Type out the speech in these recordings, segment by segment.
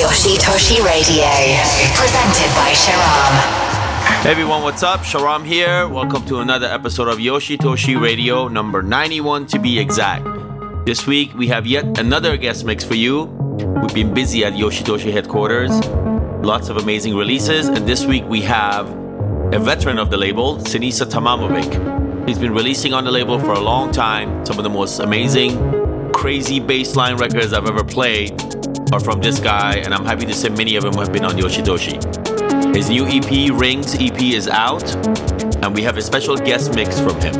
Yoshitoshi Radio, presented by Sharam. Hey everyone, what's up? Sharam here. Welcome to another episode of Yoshitoshi Radio, number 91 to be exact. This week we have yet another guest mix for you. We've been busy at Yoshitoshi headquarters, lots of amazing releases, and this week we have a veteran of the label, Sinisa Tamamovic. He's been releasing on the label for a long time, some of the most amazing, crazy bassline records I've ever played are from this guy, and I'm happy to say many of them have been on Yoshitoshi. His new EP, Rings EP, is out, and we have a special guest mix from him.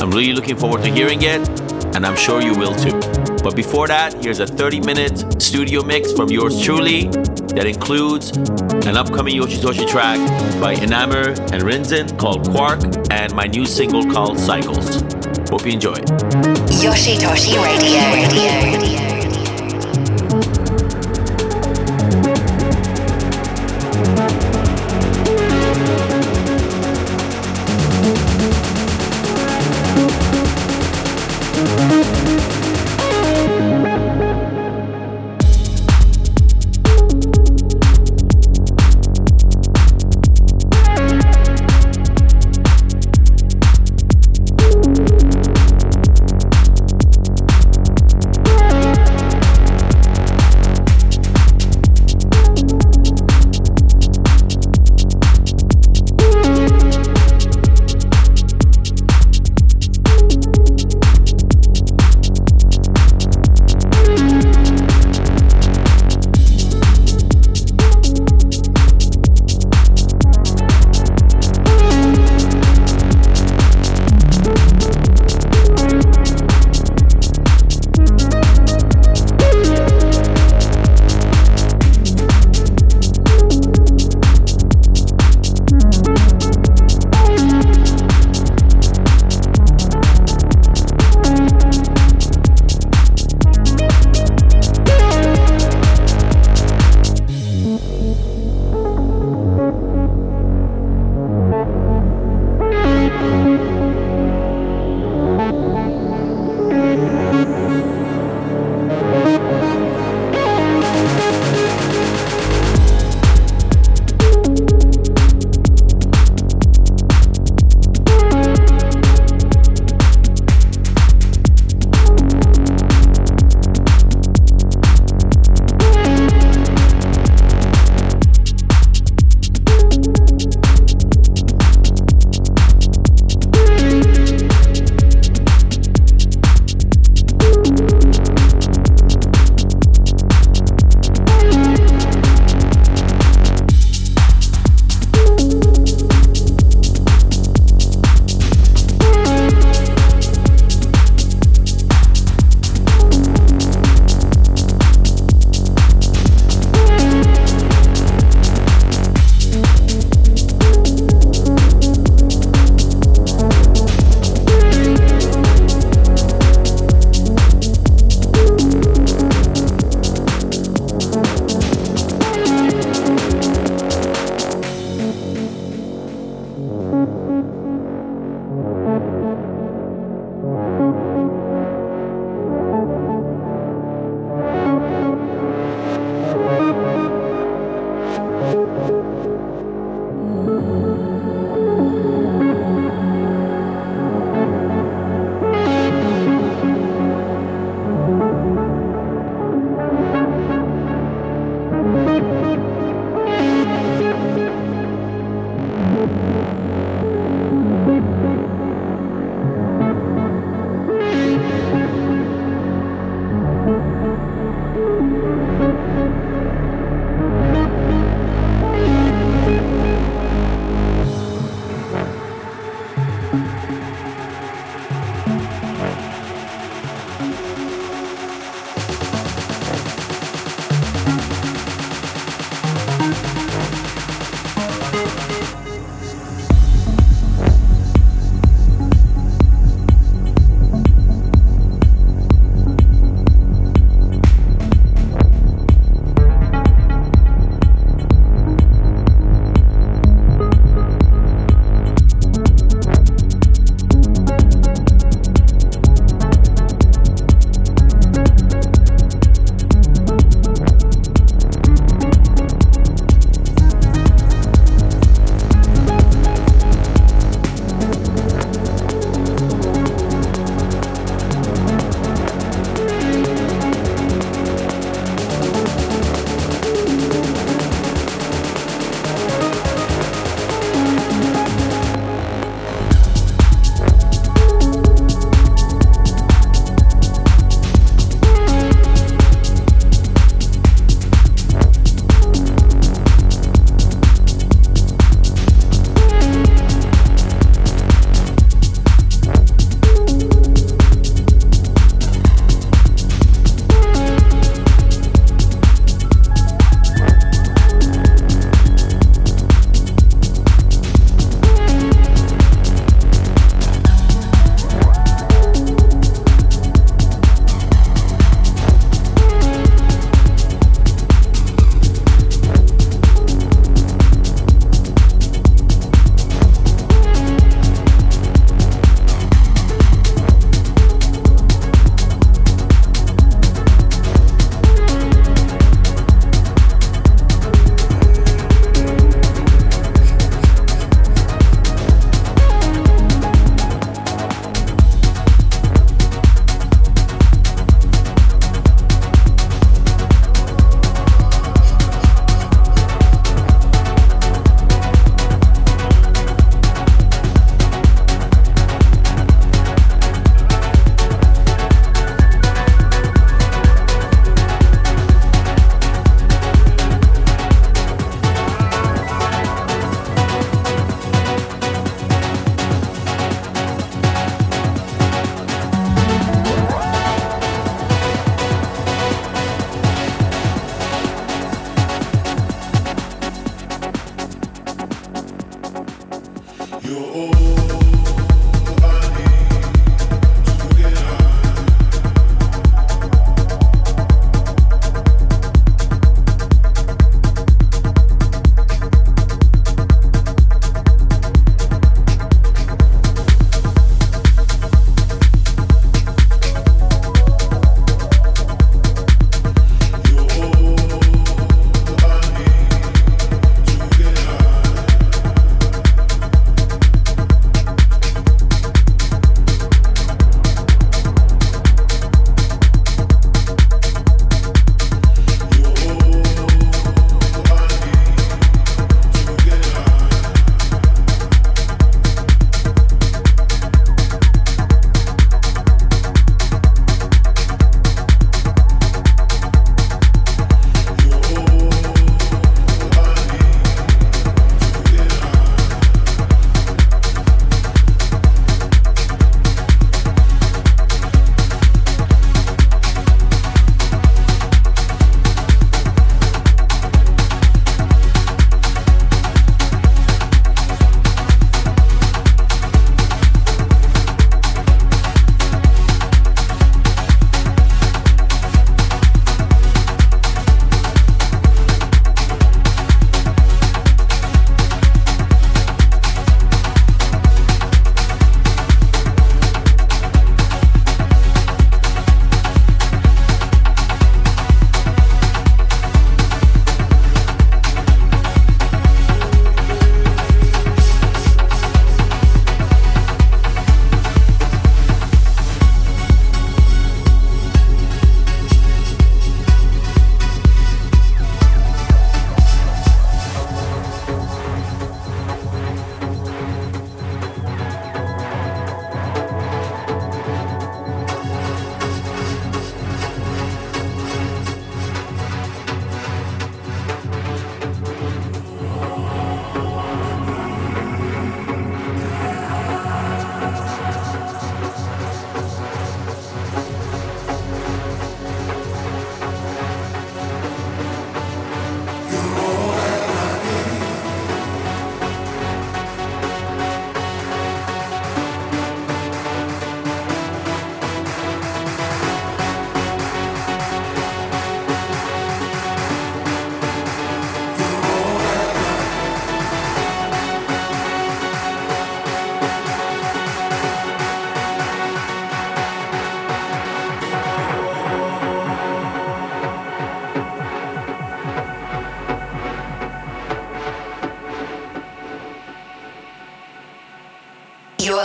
I'm really looking forward to hearing it, and I'm sure you will too. But before that, here's a 30 minute studio mix from yours truly that includes an upcoming Yoshitoshi track by Enamour and Rinzen called Quark, and my new single called Cycles. Hope you enjoy. Yoshitoshi Radio. Radio. Radio.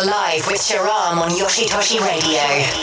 Live with Sharam on Yoshitoshi Radio.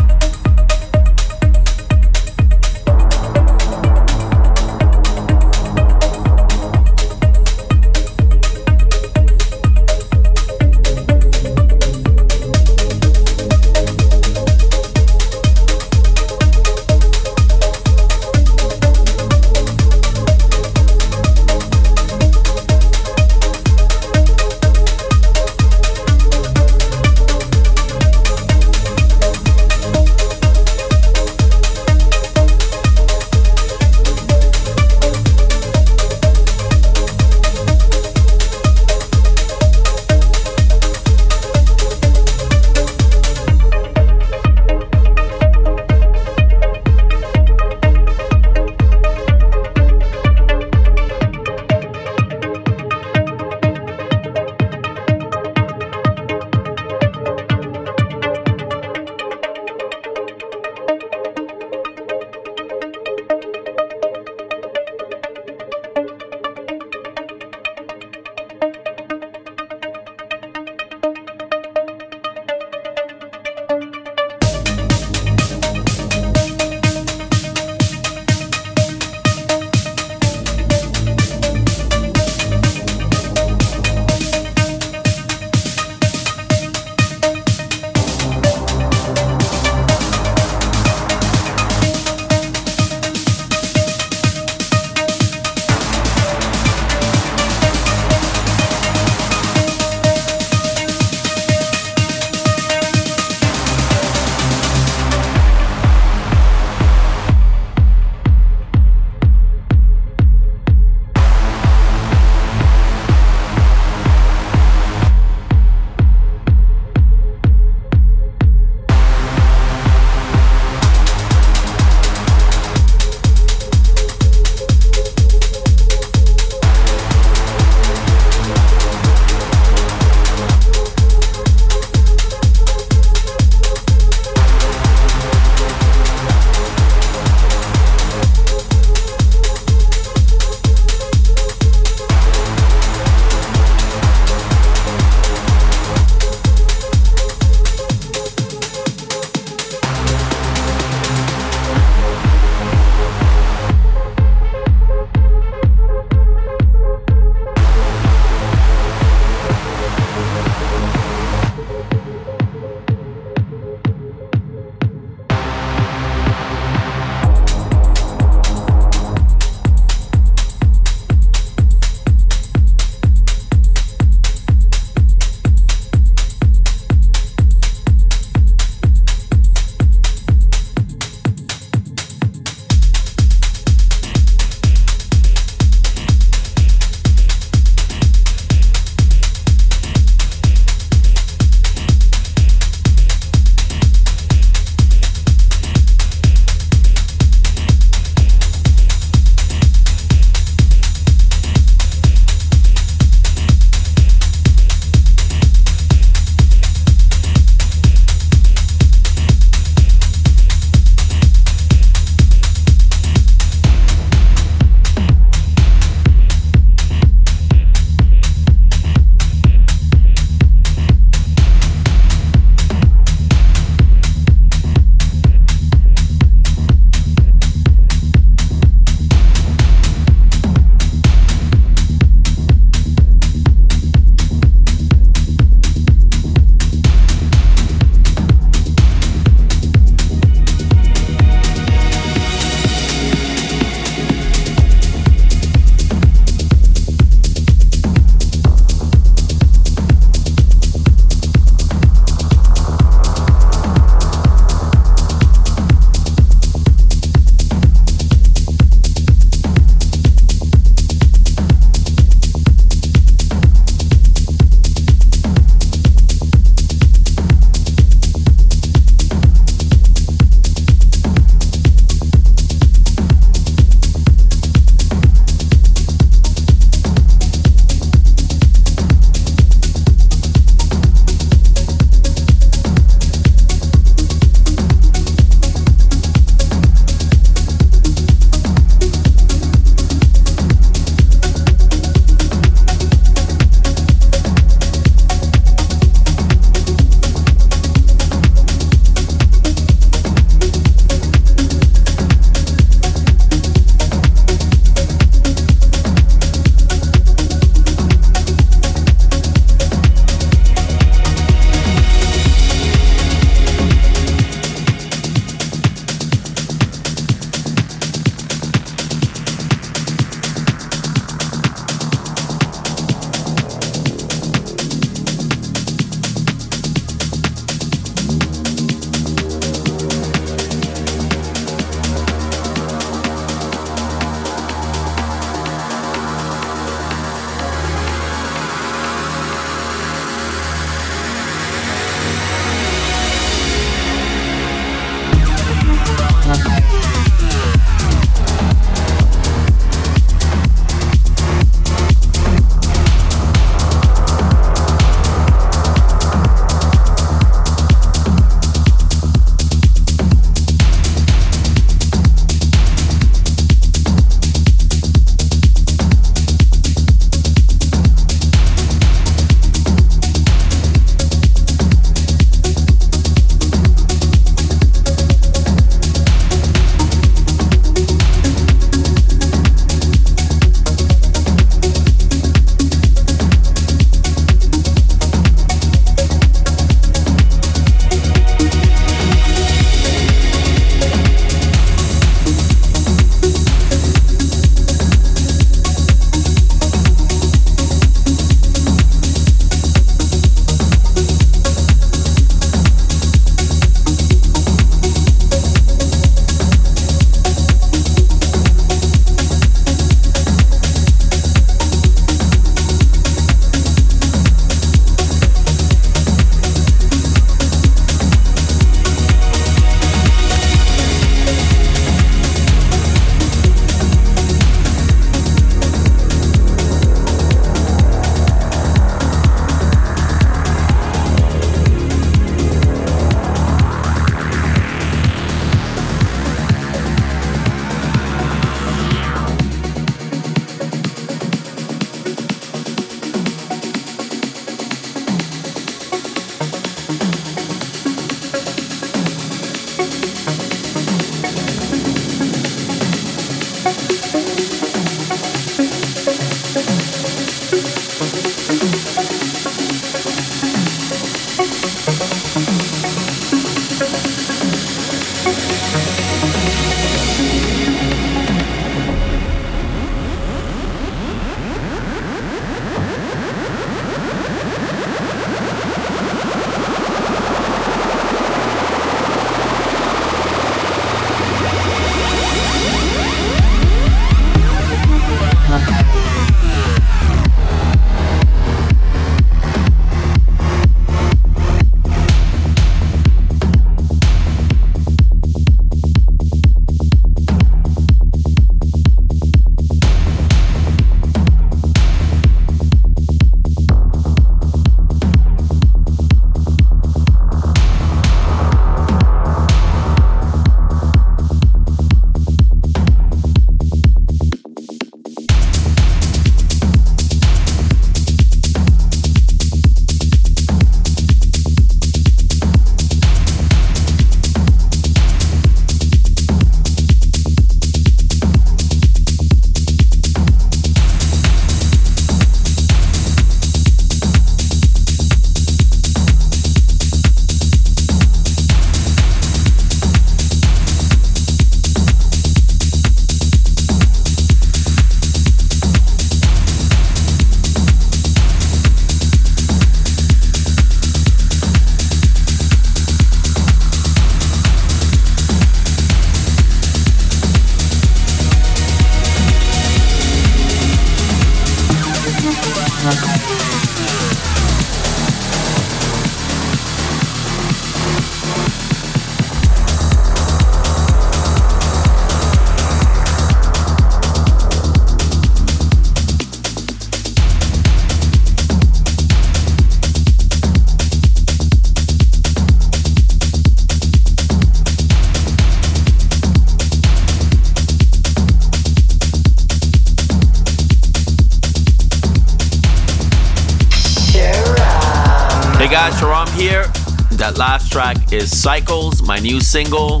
Is Cycles, my new single,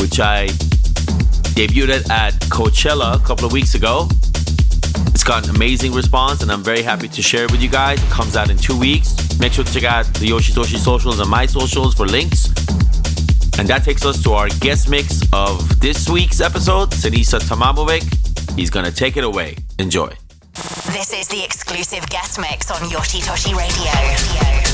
which I debuted at Coachella a couple of weeks ago. It's got an amazing response, and I'm very happy to share it with you guys. It comes out in two weeks. Make sure to check out the Yoshitoshi socials and my socials for links. And that takes us to our guest mix of this week's episode, Sinisa Tamamovic. He's gonna take it away. Enjoy. This is the exclusive guest mix on Yoshitoshi Radio.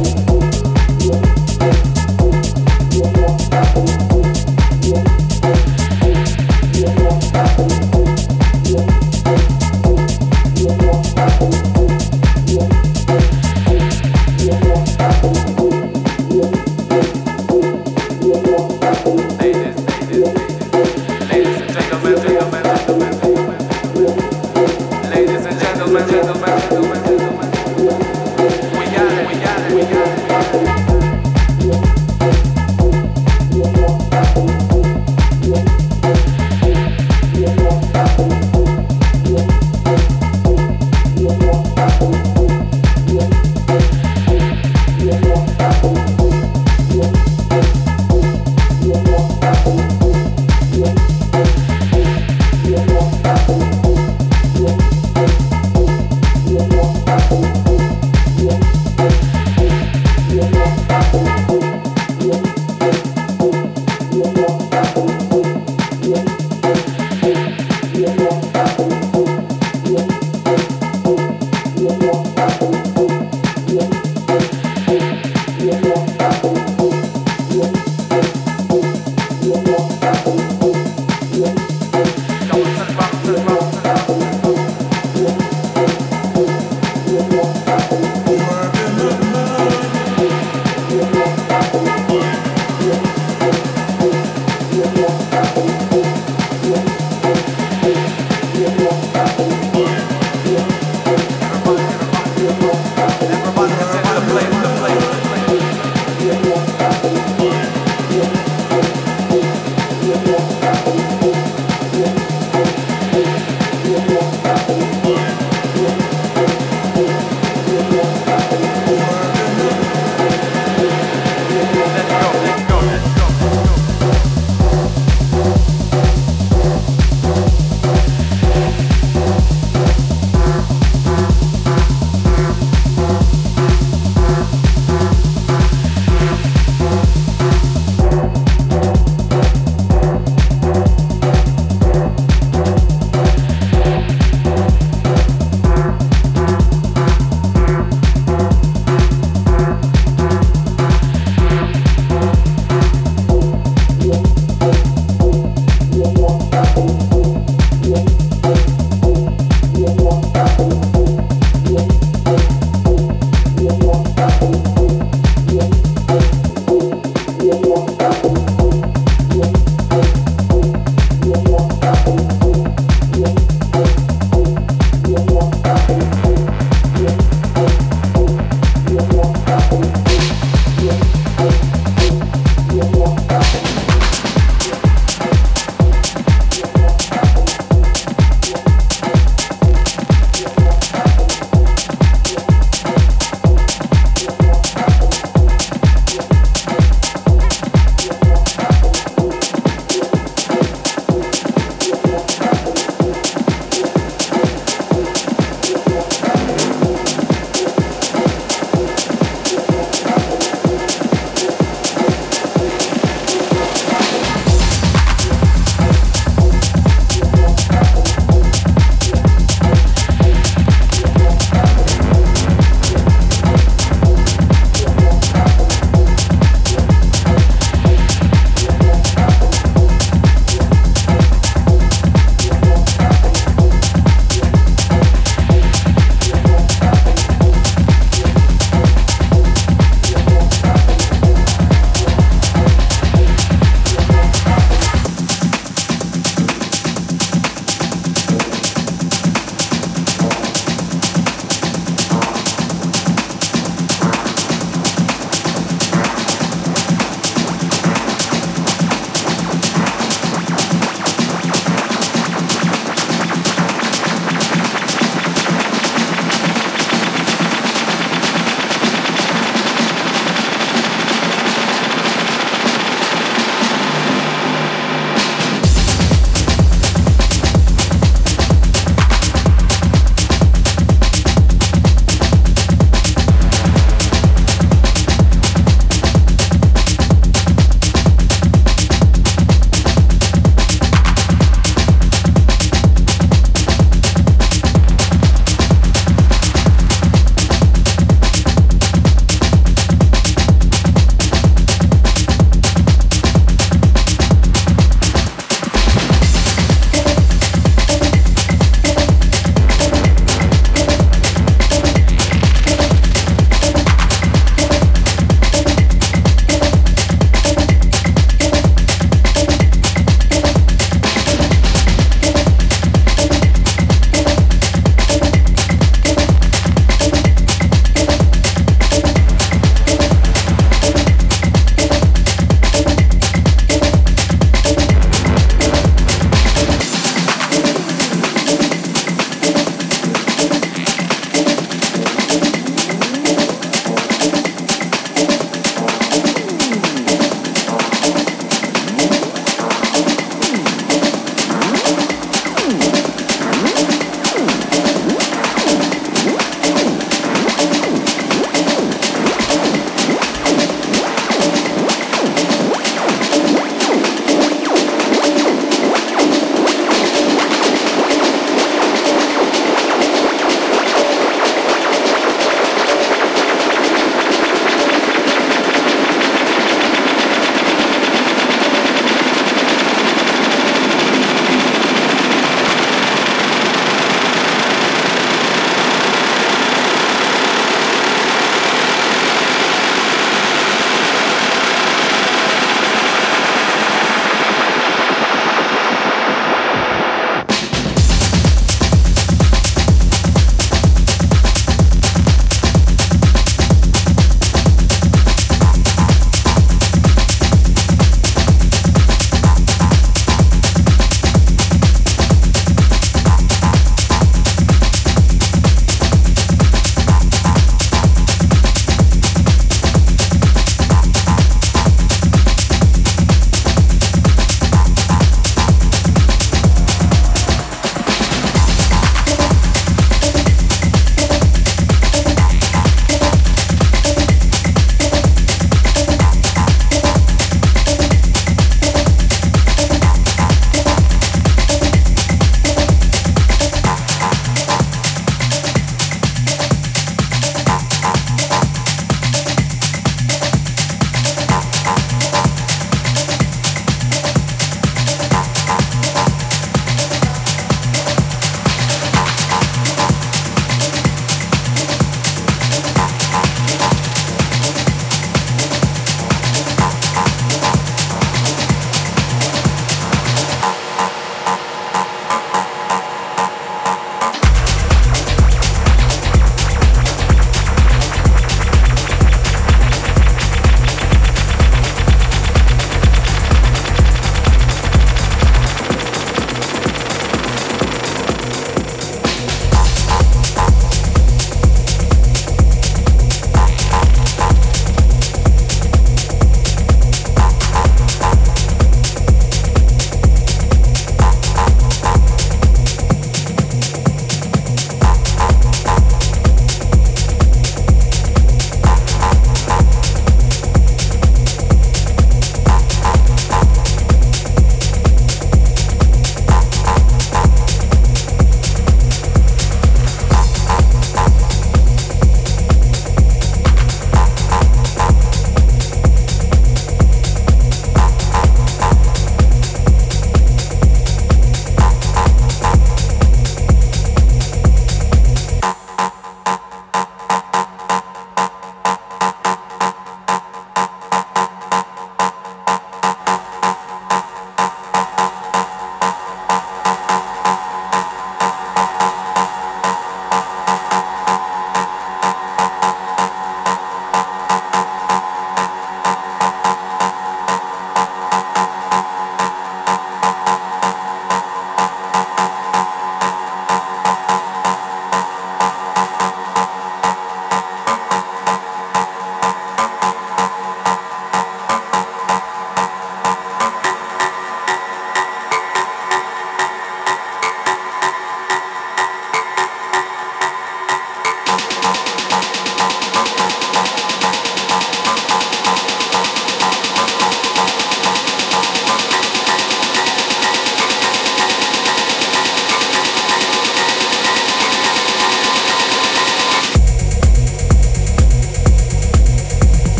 Oh, oh.